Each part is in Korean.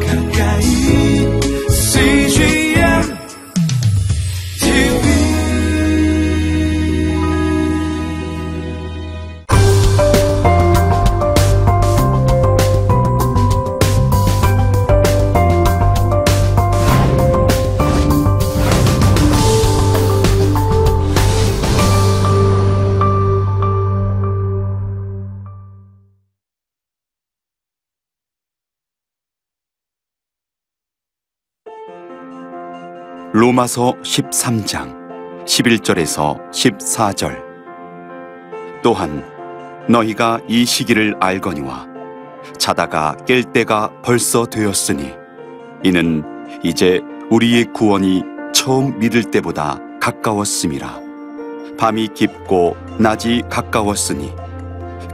가까 로마서 13장 11절에서 14절. 또한 너희가 이 시기를 알거니와 자다가 깰 때가 벌써 되었으니 이는 이제 우리의 구원이 처음 믿을 때보다 가까웠음이라. 밤이 깊고 낮이 가까웠으니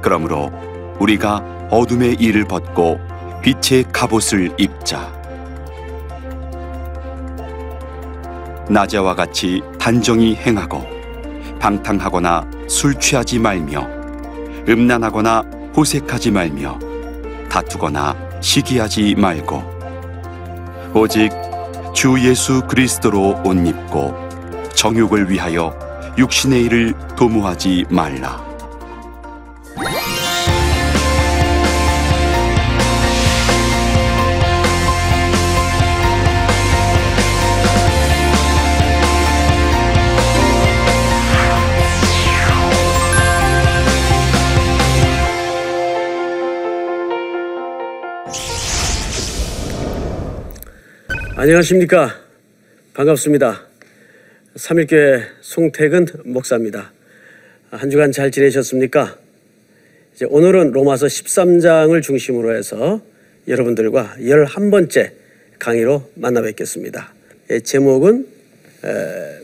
그러므로 우리가 어둠의 일을 벗고 빛의 갑옷을 입자 낮에와 같이 단정히 행하고 방탕하거나 술 취하지 말며 음란하거나 호색하지 말며 다투거나 시기하지 말고 오직 주 예수 그리스도로 옷 입고 정욕을 위하여 육신의 일을 도모하지 말라. 안녕하십니까. 반갑습니다. 삼일교회 송태근 목사입니다. 한 주간 잘 지내셨습니까? 이제 오늘은 로마서 13장을 중심으로 해서 여러분들과 11번째 강의로 만나 뵙겠습니다. 예, 제목은 에,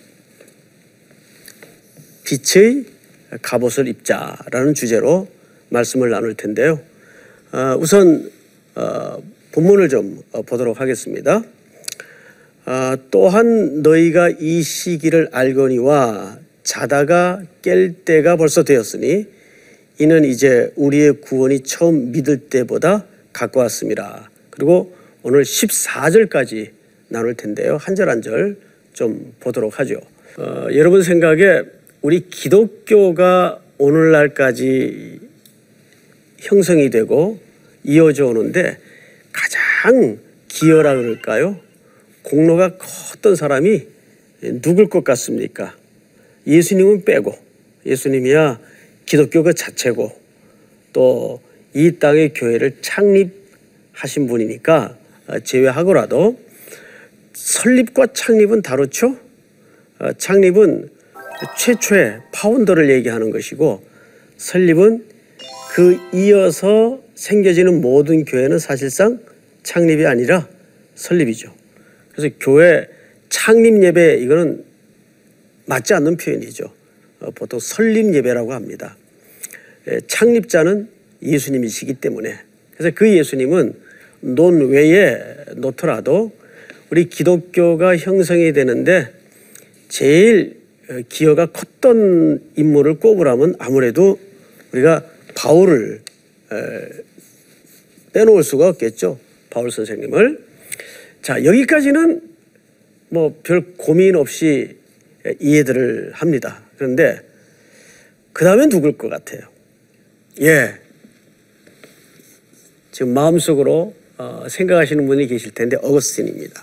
빛의 갑옷을 입자라는 주제로 말씀을 나눌 텐데요. 아, 우선 어, 본문을 좀 어, 보도록 하겠습니다. 아, 또한 너희가 이 시기를 알거니와 자다가 깰 때가 벌써 되었으니 이는 이제 우리의 구원이 처음 믿을 때보다 가까웠습니다. 그리고 오늘 14절까지 나눌 텐데요. 한 절 한 절 좀 보도록 하죠. 어, 여러분 생각에 우리 기독교가 오늘날까지 형성이 되고 이어져 오는데 가장 기여라 그럴까요? 공로가 컸던 사람이 누굴 것 같습니까? 예수님은 빼고 예수님이야 기독교 그 자체고 또 이 땅의 교회를 창립하신 분이니까 제외하고라도 설립과 창립은 다르죠. 어, 창립은 최초의 파운더를 얘기하는 것이고 설립은 그 이어서 생겨지는 모든 교회는 사실상 창립이 아니라 설립이죠. 그래서 교회 창립 예배 이거는 맞지 않는 표현이죠. 어, 보통 설립 예배라고 합니다. 에, 창립자는 예수님이시기 때문에 그래서 그 예수님은 논 외에 놓더라도 우리 기독교가 형성이 되는데 제일 어, 기여가 컸던 인물을 꼽으라면 아무래도 우리가 바울을 에, 빼놓을 수가 없겠죠. 바울 선생님을. 자, 여기까지는 뭐 별 고민 없이 이해들을 합니다. 그런데 그 다음엔 누굴 것 같아요? 예. 지금 마음속으로 어, 생각하시는 분이 계실 텐데 어거스틴입니다.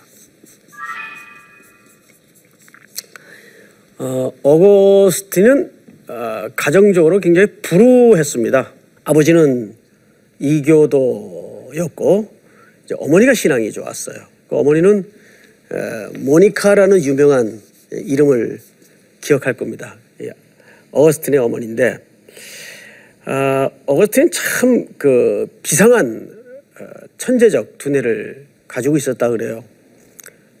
어, 어거스틴은 어, 가정적으로 굉장히 불우했습니다. 아버지는 이교도였고 어머니가 신앙이 좋았어요. 그 어머니는 에, 모니카라는 유명한 이름을 기억할 겁니다. 예, 어거스틴의 어머니인데 아, 어거스틴 참 그 비상한 어, 천재적 두뇌를 가지고 있었다 그래요.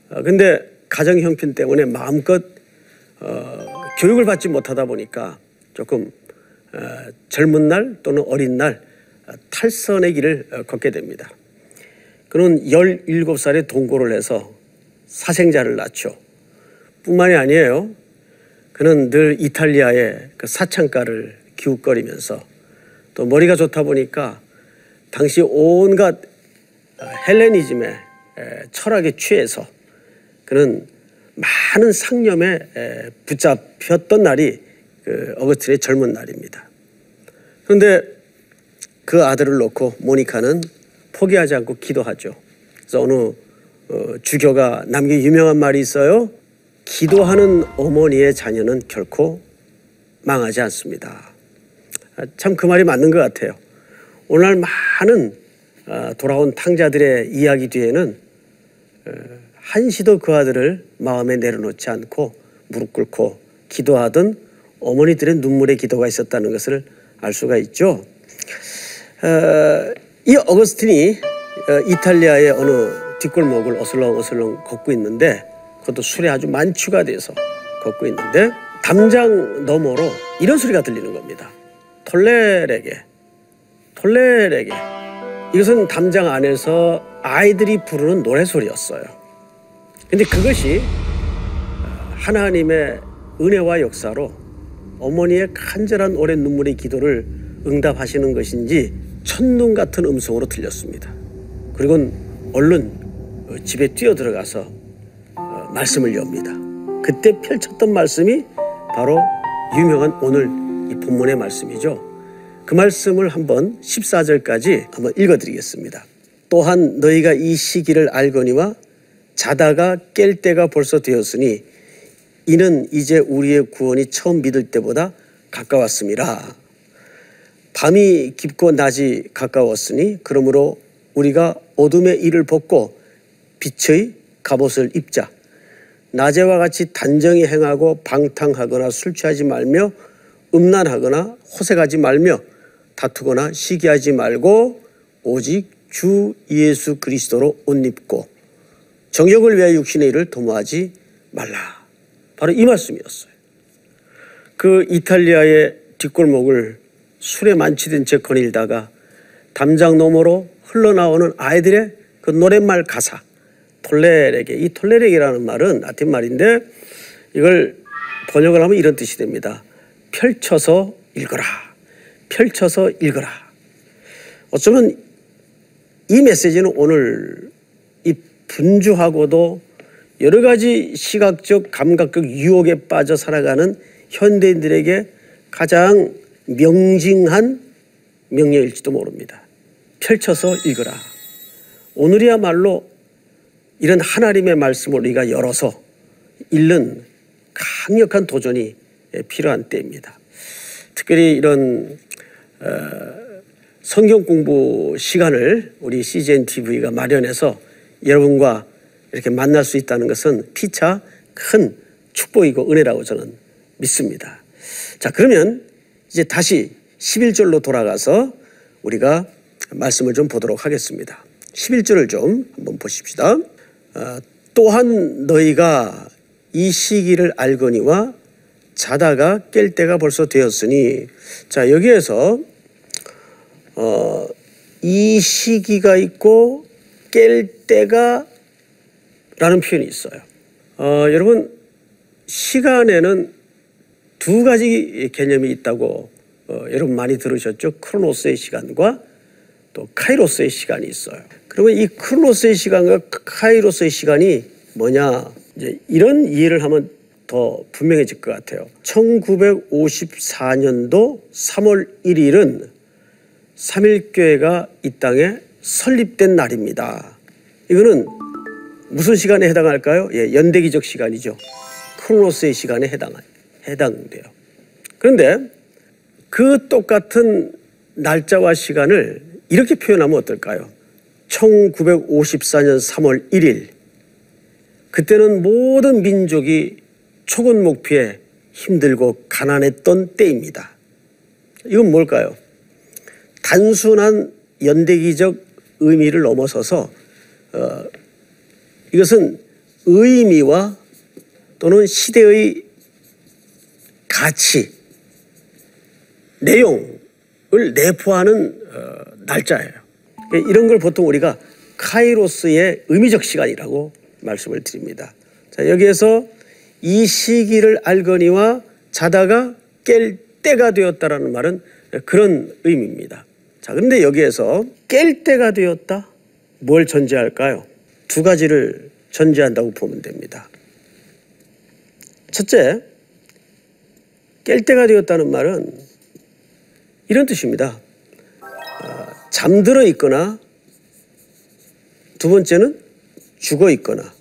어, 근데 가정 형편 때문에 마음껏 어, 교육을 받지 못하다 보니까 조금 어, 젊은 날 또는 어린 날 어, 탈선의 길을 어, 걷게 됩니다. 그는 17살에 동거를 해서 사생자를 낳죠. 뿐만이 아니에요. 그는 늘 이탈리아의 그 사창가를 기웃거리면서 또 머리가 좋다 보니까 당시 온갖 어, 헬레니즘의 에, 철학에 취해서 그는 많은 상념에 에, 붙잡혔던 날이 그 어거스틴의 젊은 날입니다. 그런데 그 아들을 놓고 모니카는 포기하지 않고 기도하죠. 그래서 어느 어, 주교가 남긴 유명한 말이 있어요. 기도하는 어머니의 자녀는 결코 망하지 않습니다. 아, 참그 말이 맞는 것 같아요. 오늘날 많은 아, 돌아온 탕자들의 이야기 뒤에는 어, 한시도 그 아들을 마음에 내려놓지 않고 무릎 꿇고 기도하던 어머니들의 눈물의 기도가 있었다는 것을 알 수가 있죠. 어, 이 어거스틴이 어, 이탈리아의 어느 뒷골목을 어슬렁 어슬렁 걷고 있는데 그것도 술에 아주 만취가 돼서 걷고 있는데 담장 너머로 이런 소리가 들리는 겁니다. 톨레레게, 톨레레게. 이것은 담장 안에서 아이들이 부르는 노래 소리였어요. 근데 그것이 어, 하나님의 은혜와 역사로 어머니의 간절한 오랜 눈물의 기도를 응답하시는 것인지 첫눈 같은 음성으로 들렸습니다. 그리고 얼른 어, 집에 뛰어 들어가서 어, 말씀을 엽니다. 그때 펼쳤던 말씀이 바로 유명한 오늘 이 본문의 말씀이죠. 그 말씀을 한번 14절까지 한번 읽어 드리겠습니다. 또한 너희가 이 시기를 알거니와 자다가 깰 때가 벌써 되었으니 이는 이제 우리의 구원이 처음 믿을 때보다 가까웠습니다. 밤이 깊고 낮이 가까웠으니 그러므로 우리가 어둠의 일을 벗고 빛의 갑옷을 입자. 낮에와 같이 단정히 행하고 방탕하거나 술 취하지 말며 음란하거나 호색하지 말며 다투거나 시기하지 말고 오직 주 예수 그리스도로 옷 입고 정욕을 위하여 육신의 일을 도모하지 말라. 바로 이 말씀이었어요. 그 이탈리아의 뒷골목을 술에 만취된 채 거닐다가 담장 너머로 흘러나오는 아이들의 그 노랫말 가사 톨레레게 이 톨레레게라는 말은 라틴 말인데 이걸 번역을 하면 이런 뜻이 됩니다. 펼쳐서 읽어라. 펼쳐서 읽어라. 어쩌면 이 메시지는 오늘 이 분주하고도 여러 가지 시각적 감각적 유혹에 빠져 살아가는 현대인들에게 가장 명징한 명령일지도 모릅니다. 펼쳐서 읽어라. 오늘이야말로 이런 하나님의 말씀을 우리가 열어서 읽는 강력한 도전이 필요한 때입니다. 특별히 이런 어, 성경 공부 시간을 우리 CGN TV가 마련해서 여러분과 이렇게 만날 수 있다는 것은 피차 큰 축복이고 은혜라고 저는 믿습니다. 자, 그러면 이제 다시 11절로 돌아가서 우리가 말씀을 좀 보도록 하겠습니다. 11절을 좀 한번 보십시다. 어, 또한 너희가 이 시기를 알거니와 자다가 깰 때가 벌써 되었으니 자 여기에서 어, 이 시기가 있고 깰 때가 라는 표현이 있어요. 어, 여러분 시간에는 두 가지 개념이 있다고 어, 여러분 많이 들으셨죠? 크로노스의 시간과 또 카이로스의 시간이 있어요. 그러면 이 크로노스의 시간과 카이로스의 시간이 뭐냐? 이제 이런 이해를 하면 더 분명해질 것 같아요. 1954년도 3월 1일은 삼일교회가 이 땅에 설립된 날입니다. 이거는 무슨 시간에 해당할까요? 예, 연대기적 시간이죠. 크로노스의 시간에 해당 해당돼요. 그런데 그 똑같은 날짜와 시간을 이렇게 표현하면 어떨까요? 1954년 3월 1일 그때는 모든 민족이 초건 목표에 힘들고 가난했던 때입니다. 이건 뭘까요? 단순한 연대기적 의미를 넘어서서 어, 이것은 의미와 또는 시대의 가치, 내용을 내포하는 어, 날짜예요. 이런 걸 보통 우리가 카이로스의 의미적 시간이라고 말씀을 드립니다. 자, 여기에서 이 시기를 알거니와 자다가 깰 때가 되었다라는 말은 그런 의미입니다. 자, 근데 여기에서 깰 때가 되었다? 뭘 전제할까요? 두 가지를 전제한다고 보면 됩니다. 첫째, 깰 때가 되었다는 말은 이런 뜻입니다. 아, 잠들어 있거나 두 번째는 죽어 있거나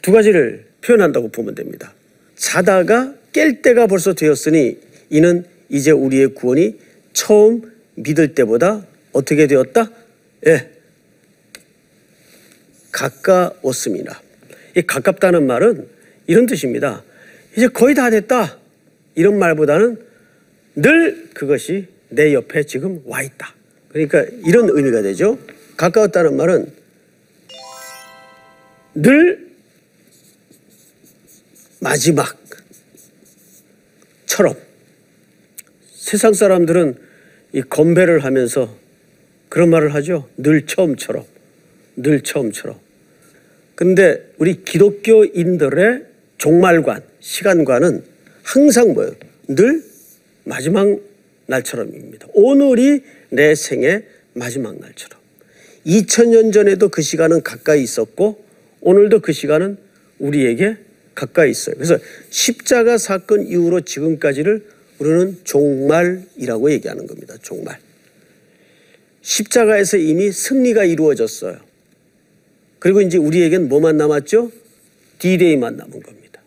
두 가지를 표현한다고 보면 됩니다. 자다가 깰 때가 벌써 되었으니 이는 이제 우리의 구원이 처음 믿을 때보다 어떻게 되었다? 예. 가까웠습니다. 이 가깝다는 말은 이런 뜻입니다. 이제 거의 다 됐다. 이런 말보다는 늘 그것이 내 옆에 지금 와 있다. 그러니까 이런 의미가 되죠. 가까웠다는 말은 늘 마지막처럼 세상 사람들은 이 건배를 하면서 그런 말을 하죠. 늘 처음처럼, 늘 처음처럼. 근데 우리 기독교인들의 종말관, 시간관은 항상 뭐예요? 늘 마지막 날처럼입니다. 오늘이 내 생의 마지막 날처럼. 2000년 전에도 그 시간은 가까이 있었고 오늘도 그 시간은 우리에게 가까이 있어요. 그래서 십자가 사건 이후로 지금까지를 우리는 종말이라고 얘기하는 겁니다. 종말. 십자가에서 이미 승리가 이루어졌어요. 그리고 이제 우리에겐 뭐만 남았죠? D-Day만 남은 겁니다.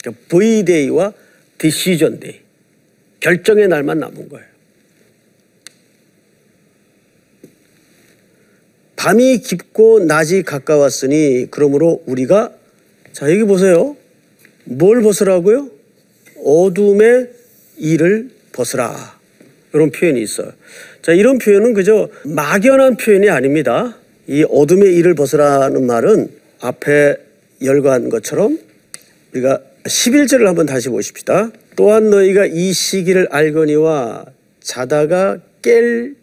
그러니까 V-Day와 Decision Day. 결정의 날만 남은 거예요. 밤이 깊고 낮이 가까웠으니 그러므로 우리가 자 여기 보세요. 뭘 벗으라고요? 어둠의 일을 벗으라. 이런 표현이 있어요. 자 이런 표현은 그저 막연한 표현이 아닙니다. 이 어둠의 일을 벗으라는 말은 앞에 열거한 것처럼 우리가 11절을 한번 다시 보십시다. 또한 너희가 이 시기를 알거니와 자다가 깰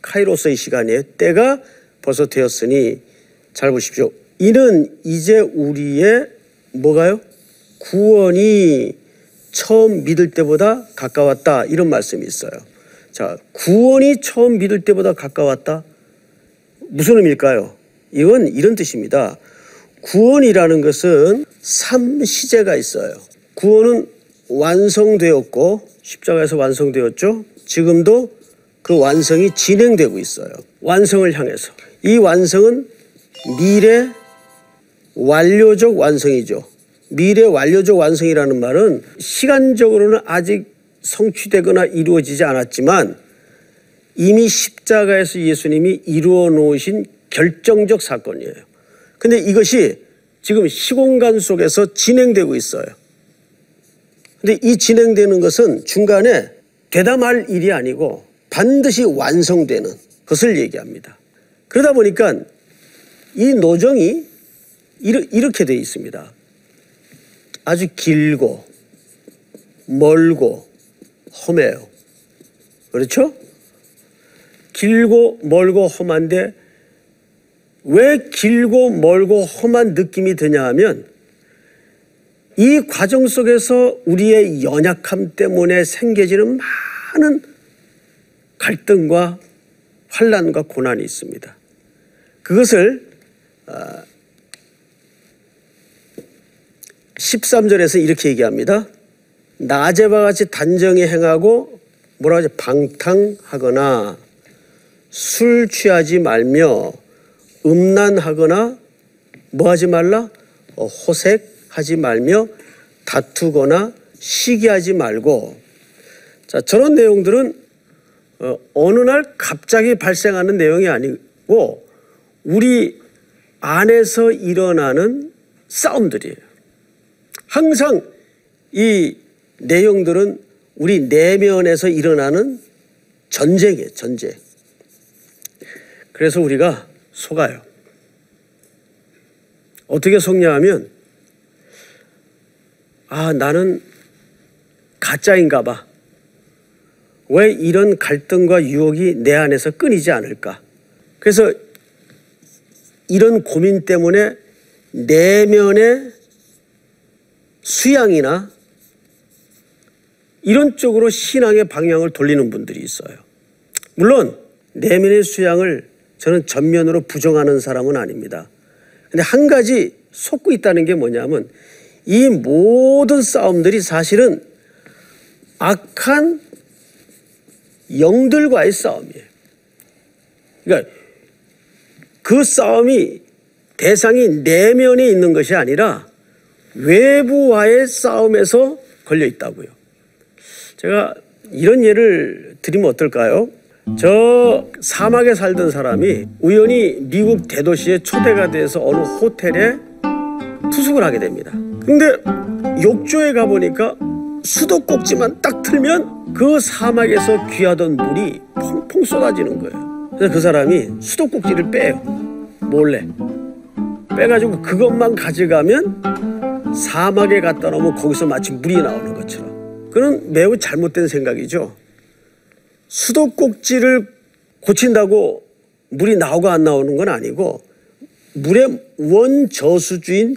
카이로스의 시간이에요. 때가 벌써 되었으니 잘 보십시오. 이는 이제 우리의 뭐가요? 구원이 처음 믿을 때보다 가까웠다. 이런 말씀이 있어요. 자, 구원이 처음 믿을 때보다 가까웠다. 무슨 의미일까요? 이건 이런 뜻입니다. 구원이라는 것은 삼시제가 있어요. 구원은 완성되었고 십자가에서 완성되었죠. 지금도 그 완성이 진행되고 있어요. 완성을 향해서. 이 완성은 미래 완료적 완성이죠. 미래 완료적 완성이라는 말은 시간적으로는 아직 성취되거나 이루어지지 않았지만 이미 십자가에서 예수님이 이루어 놓으신 결정적 사건이에요. 근데 이것이 지금 시공간 속에서 진행되고 있어요. 근데 이 진행되는 것은 중간에 말 일이 아니고 반드시 완성되는 것을 얘기합니다. 그러다 보니까 이 노정이 이렇게 되어 있습니다. 아주 길고 멀고 험해요. 그렇죠? 길고 멀고 험한데 왜 길고 멀고 험한 느낌이 드냐 하면 이 과정 속에서 우리의 연약함 때문에 생겨지는 많은 갈등과 환란과 고난이 있습니다. 그것을 13절에서 이렇게 얘기합니다. 낮에와 같이 단정히 행하고 뭐라 하지 방탕하거나 술 취하지 말며 음란하거나 뭐 하지 말라 어, 호색하지 말며 다투거나 시기하지 말고 자 저런 내용들은 어, 어느 날 갑자기 발생하는 내용이 아니고 우리 안에서 일어나는 싸움들이에요. 항상 이 내용들은 우리 내면에서 일어나는 전쟁이에요, 전쟁. 그래서 우리가 속아요. 어떻게 속냐 하면, 아, 나는 가짜인가 봐. 왜 이런 갈등과 유혹이 내 안에서 끊이지 않을까? 그래서 이런 고민 때문에 내면의 수양이나 이런 쪽으로 신앙의 방향을 돌리는 분들이 있어요. 물론 내면의 수양을 저는 전면으로 부정하는 사람은 아닙니다. 근데 한 가지 속고 있다는 게 뭐냐면 이 모든 싸움들이 사실은 악한 영들과의 싸움이에요. 그러니까 그 싸움이 대상이 내면에 있는 것이 아니라 외부와의 싸움에서 걸려 있다고요. 제가 이런 예를 드리면 어떨까요? 저 사막에 살던 사람이 우연히 미국 대도시에 초대가 돼서 어느 호텔에 투숙을 하게 됩니다. 근데 욕조에 가보니까 수도꼭지만 딱 틀면 그 사막에서 귀하던 물이 펑펑 쏟아지는 거예요. 그래서 그 사람이 수도꼭지를 빼요. 몰래. 빼가지고 그것만 가져가면 사막에 갖다 놓으면 거기서 마치 물이 나오는 것처럼. 그는 매우 잘못된 생각이죠. 수도꼭지를 고친다고 물이 나오고 안 나오는 건 아니고 물의 원저수주인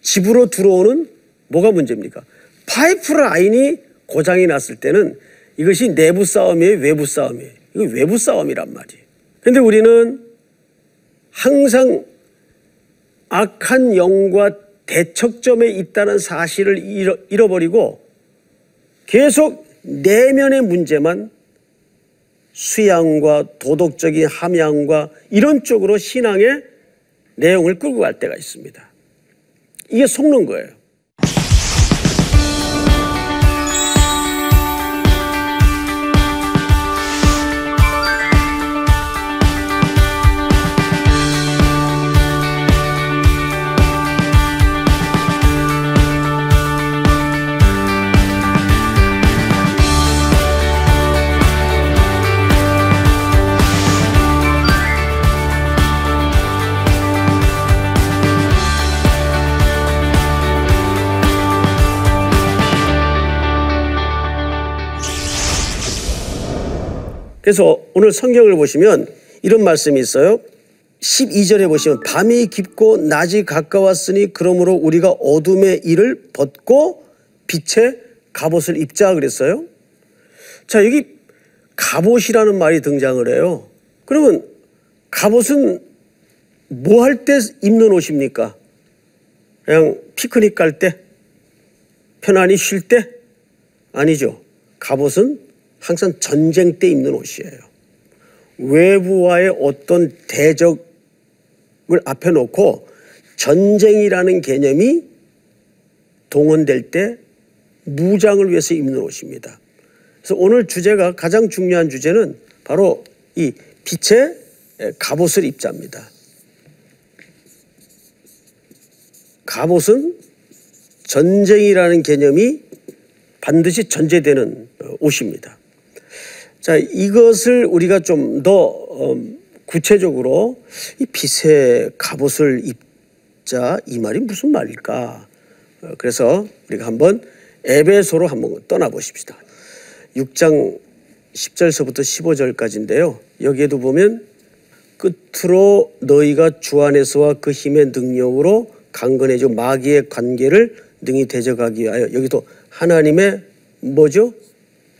집으로 들어오는 뭐가 문제입니까? 파이프 라인이 고장이 났을 때는 이것이 내부 싸움이에요, 외부 싸움이에요. 이거 외부 싸움이란 말이에요. 근데 우리는 항상 악한 영과 대척점에 있다는 사실을 잃어, 잃어버리고 계속 내면의 문제만 수양과 도덕적인 함양과 이런 쪽으로 신앙의 내용을 끌고 갈 때가 있습니다. 이게 속는 거예요. 그래서 오늘 성경을 보시면 이런 말씀이 있어요. 12절에 보시면 밤이 깊고 낮이 가까웠으니 그러므로 우리가 어둠의 일을 벗고 빛의 갑옷을 입자 그랬어요. 자, 여기 갑옷이라는 말이 등장을 해요. 그러면 갑옷은 뭐 할 때 입는 옷입니까? 그냥 피크닉 갈 때? 편안히 쉴 때? 아니죠. 갑옷은 항상 전쟁 때 입는 옷이에요. 외부와의 어떤 대적을 앞에 놓고 전쟁이라는 개념이 동원될 때 무장을 위해서 입는 옷입니다. 그래서 오늘 주제가 가장 중요한 주제는 바로 이 빛의 갑옷을 입자입니다. 갑옷은 전쟁이라는 개념이 반드시 전제되는 옷입니다. 자, 이것을 우리가 좀 더 구체적으로 이 빛의 갑옷을 입자 이 말이 무슨 말일까? 어, 그래서 우리가 한번 에베소로 한번 떠나 보십시다. 6장 10절서부터 15절까지인데요. 여기에도 보면 끝으로 너희가 주 안에서와 그 힘의 능력으로 강건해져 마귀의 관계를 능히 대적하기 위하여 여기도 하나님의 뭐죠?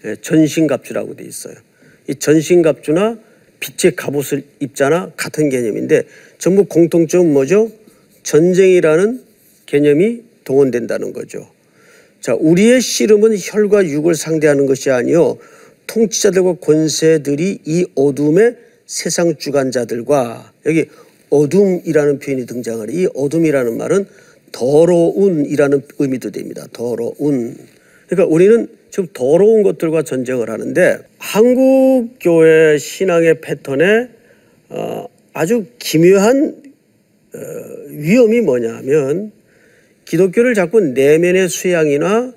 예, 전신갑주라고 돼 있어요. 이 전신갑주나 빛의 갑옷을 입자나 같은 개념인데 전부 공통점 뭐죠? 전쟁이라는 개념이 동원된다는 거죠. 자, 우리의 씨름은 혈과 육을 상대하는 것이 아니요 통치자들과 권세들이 이 어둠의 세상 주관자들과 여기 어둠이라는 표현이 등장을. 이 어둠이라는 말은 더러운이라는 의미도 됩니다. 더러운. 그러니까 우리는 지금 더러운 것들과 전쟁을 하는데 한국 교회 신앙의 패턴에 어, 아주 기묘한 어, 위험이 뭐냐면 기독교를 자꾸 내면의 수양이나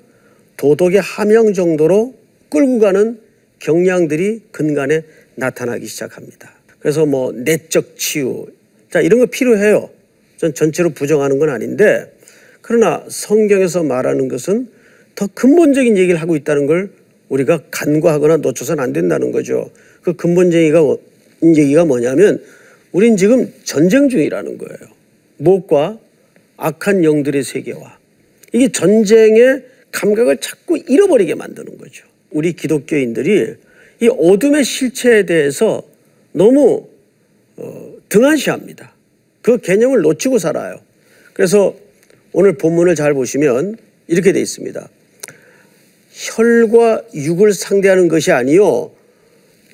도덕의 함양 정도로 끌고 가는 경향들이 근간에 나타나기 시작합니다. 그래서 뭐 내적 치유, 자 이런 거 필요해요. 전 전체로 부정하는 건 아닌데 그러나 성경에서 말하는 것은 더 근본적인 얘기를 하고 있다는 걸 우리가 간과하거나 놓쳐서는 안 된다는 거죠. 그 근본적인 얘기가 뭐냐면 우린 지금 전쟁 중이라는 거예요. 무엇과 악한 영들의 세계와 이게 전쟁의 감각을 자꾸 잃어버리게 만드는 거죠. 우리 기독교인들이 이 어둠의 실체에 대해서 너무 어, 등한시합니다. 그 개념을 놓치고 살아요. 그래서 오늘 본문을 잘 보시면 이렇게 돼 있습니다. 혈과 육을 상대하는 것이 아니요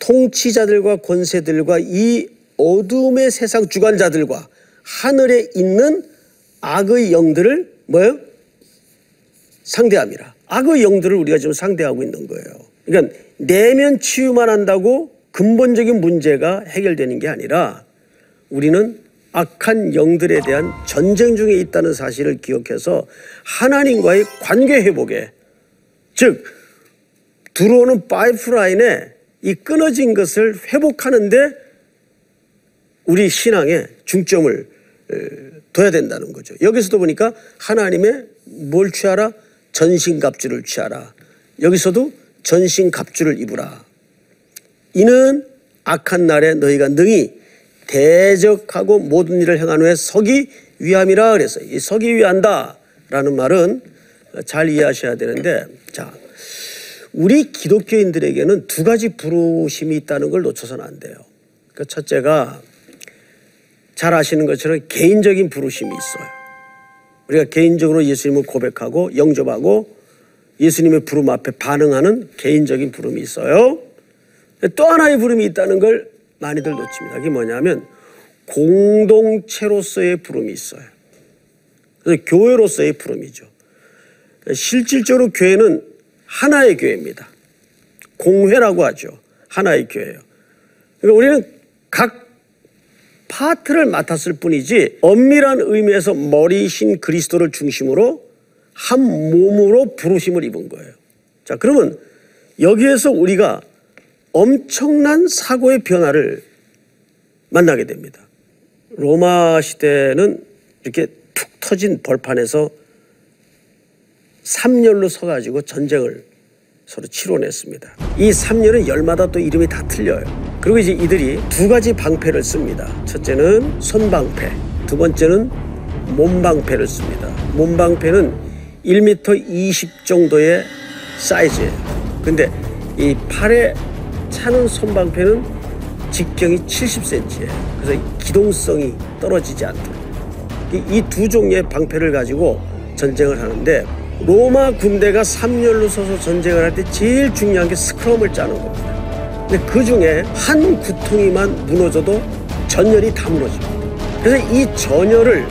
통치자들과 권세들과 이 어둠의 세상 주관자들과 하늘에 있는 악의 영들을 뭐요? 상대함이라. 악의 영들을 우리가 지금 상대하고 있는 거예요. 그러니까 내면 치유만 한다고 근본적인 문제가 해결되는 게 아니라 우리는 악한 영들에 대한 전쟁 중에 있다는 사실을 기억해서 하나님과의 관계 회복에 즉 들어오는 파이프라인에 이 끊어진 것을 회복하는데 우리 신앙에 중점을 에, 둬야 된다는 거죠. 여기서도 보니까 하나님의 뭘 취하라? 전신갑주를 취하라. 여기서도 전신갑주를 입으라. 이는 악한 날에 너희가 능히 대적하고 모든 일을 행한 후에 서기 위함이라 그랬어요. 이 서기 위한다라는 말은 잘 이해하셔야 되는데 자 우리 기독교인들에게는 두 가지 부르심이 있다는 걸 놓쳐서는 안 돼요. 그 첫째가 잘 아시는 것처럼 개인적인 부르심이 있어요. 우리가 개인적으로 예수님을 고백하고 영접하고 예수님의 부름 앞에 반응하는 개인적인 부름이 있어요. 또 하나의 부름이 있다는 걸 많이들 놓칩니다. 그게 뭐냐면 공동체로서의 부름이 있어요. 그래서 교회로서의 부름이죠. 실질적으로 교회는 하나의 교회입니다. 공회라고 하죠. 하나의 교회예요. 그러니까 우리는 각 파트를 맡았을 뿐이지 엄밀한 의미에서 머리신 그리스도를 중심으로 한 몸으로 부르심을 입은 거예요. 자, 그러면 여기에서 우리가 엄청난 사고의 변화를 만나게 됩니다. 로마 시대는 이렇게 툭 터진 벌판에서 3열로 서가지고 전쟁을 서로 치러냈습니다. 이 3열은 열마다 또 이름이 다 틀려요. 그리고 이제 이들이 두 가지 방패를 씁니다. 첫째는 손방패, 두 번째는 몸방패를 씁니다. 몸방패는 1m 20 정도의 사이즈예요. 근데 이 팔에 차는 손방패는 직경이 70cm예요. 그래서 기동성이 떨어지지 않도록 이 두 종류의 방패를 가지고 전쟁을 하는데 로마 군대가 3열로 서서 전쟁을 할 때 제일 중요한 게 스크럼을 짜는 겁니다. 근데 그 중에 한 구퉁이만 무너져도 전열이 다 무너집니다. 그래서 이 전열을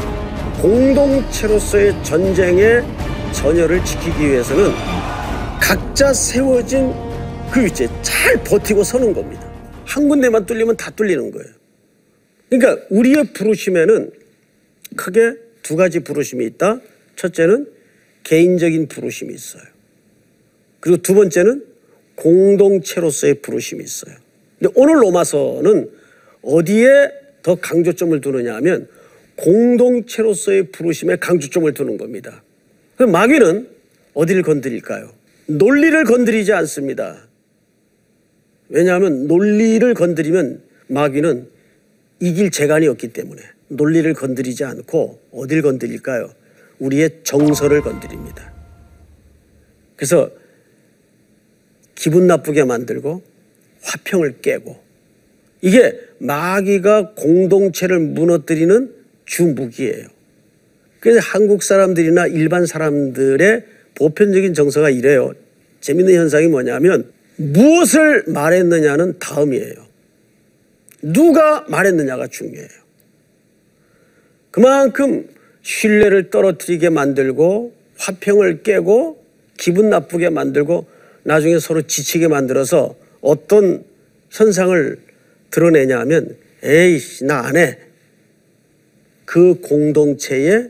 공동체로서의 전쟁의 전열을 지키기 위해서는 각자 세워진 그 위치에 잘 버티고 서는 겁니다. 한 군데만 뚫리면 다 뚫리는 거예요. 그러니까 우리의 부르심에는 크게 두 가지 부르심이 있다. 첫째는 개인적인 부르심이 있어요. 그리고 두 번째는 공동체로서의 부르심이 있어요. 근데 오늘 로마서는 어디에 더 강조점을 두느냐 하면 공동체로서의 부르심에 강조점을 두는 겁니다. 마귀는 어디를 건드릴까요? 논리를 건드리지 않습니다. 왜냐하면 논리를 건드리면 마귀는 이길 재간이 없기 때문에 논리를 건드리지 않고 어딜 건드릴까요? 우리의 정서를 건드립니다. 그래서 기분 나쁘게 만들고 화평을 깨고 이게 마귀가 공동체를 무너뜨리는 주 무기예요. 그래서 한국 사람들이나 일반 사람들의 보편적인 정서가 이래요. 재밌는 현상이 뭐냐면 무엇을 말했느냐는 다음이에요. 누가 말했느냐가 중요해요. 그만큼 신뢰를 떨어뜨리게 만들고 화평을 깨고 기분 나쁘게 만들고 나중에 서로 지치게 만들어서 어떤 현상을 드러내냐 하면 에이씨 나안 해. 그 공동체에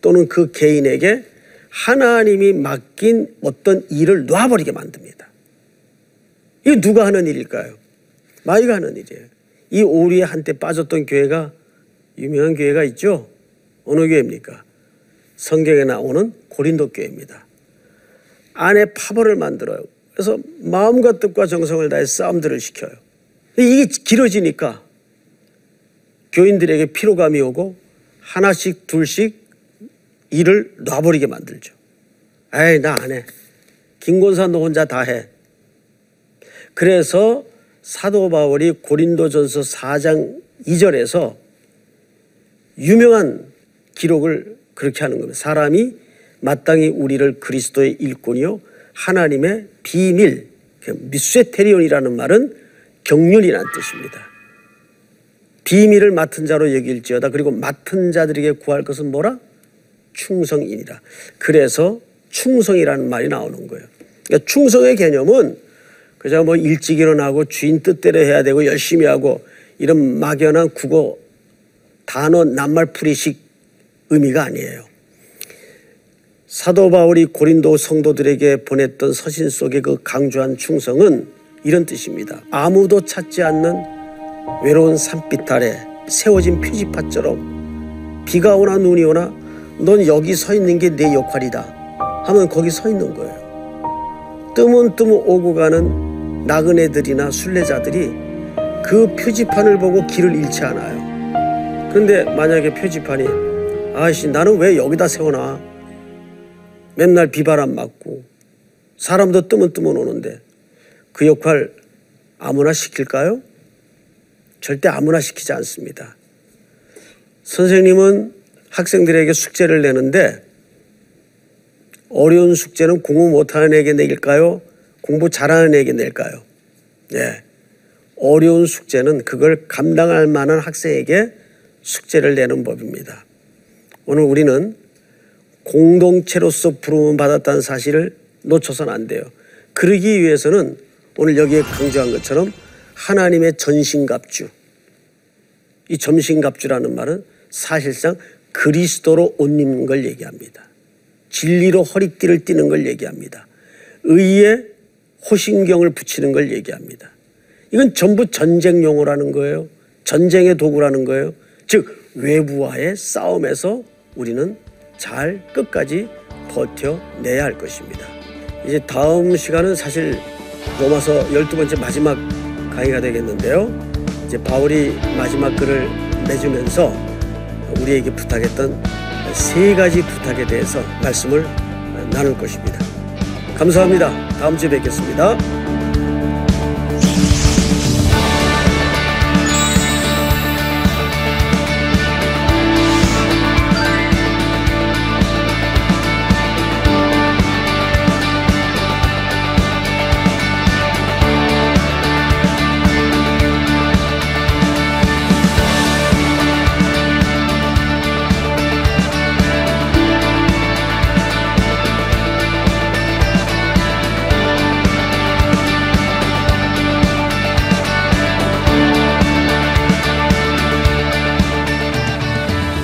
또는 그 개인에게 하나님이 맡긴 어떤 일을 놔버리게 만듭니다. 이게 누가 하는 일일까요? 마귀가 하는 일이에요. 이 오리에 한때 빠졌던 교회가 유명한 교회가 있죠. 어느 교회입니까? 성경에 나오는 고린도 교회입니다. 안에 파벌을 만들어요. 그래서 마음과 뜻과 정성을 다해 싸움들을 시켜요. 이게 길어지니까 교인들에게 피로감이 오고 하나씩 둘씩 일을 놔버리게 만들죠. 에이 나 안 해. 김권사 너 혼자 다 해. 그래서 사도 바울이 고린도전서 4장 2절에서 유명한 기록을 그렇게 하는 겁니다. 사람이 마땅히 우리를 그리스도의 일꾼이요 하나님의 비밀 미쇠테리온이라는 말은 경륜이라는 뜻입니다. 비밀을 맡은 자로 여길지어다. 그리고 맡은 자들에게 구할 것은 뭐라? 충성이니라. 그래서 충성이라는 말이 나오는 거예요. 그러니까 충성의 개념은 그저 뭐 일찍 일어나고 주인 뜻대로 해야 되고 열심히 하고 이런 막연한 국어 단어 낱말풀이식 의미가 아니에요. 사도 바울이 고린도 성도들에게 보냈던 서신 속에 그 강조한 충성은 이런 뜻입니다. 아무도 찾지 않는 외로운 산빛 아래 세워진 표지판처럼 비가 오나 눈이 오나 넌 여기 서 있는 게 내 역할이다 하면 거기 서 있는 거예요. 뜨문뜨문 오고 가는 나그네들이나 순례자들이 그 표지판을 보고 길을 잃지 않아요. 그런데 만약에 표지판이 아씨 나는 왜 여기다 세워놔? 맨날 비바람 맞고 사람도 뜨문뜨문 오는데 그 역할 아무나 시킬까요? 절대 아무나 시키지 않습니다. 선생님은 학생들에게 숙제를 내는데 어려운 숙제는 공부 못하는 애에게 내릴까요? 공부 잘하는 애에게 낼까요? 예. 어려운 숙제는 그걸 감당할 만한 학생에게 숙제를 내는 법입니다. 오늘 우리는 공동체로서 부름을 받았다는 사실을 놓쳐서는 안 돼요. 그러기 위해서는 오늘 여기에 강조한 것처럼 하나님의 전신갑주. 이 전신갑주라는 말은 사실상 그리스도로 옷 입는 걸 얘기합니다. 진리로 허리띠를 띠는 걸 얘기합니다. 의에 호신경을 붙이는 걸 얘기합니다. 이건 전부 전쟁 용어라는 거예요. 전쟁의 도구라는 거예요. 즉 외부와의 싸움에서 우리는 잘 끝까지 버텨내야 할 것입니다. 이제 다음 시간은 사실 로마서 12번째 마지막 강의가 되겠는데요. 이제 바울이 마지막 글을 맺으면서 우리에게 부탁했던 세 가지 부탁에 대해서 말씀을 나눌 것입니다. 감사합니다. 다음 주에 뵙겠습니다.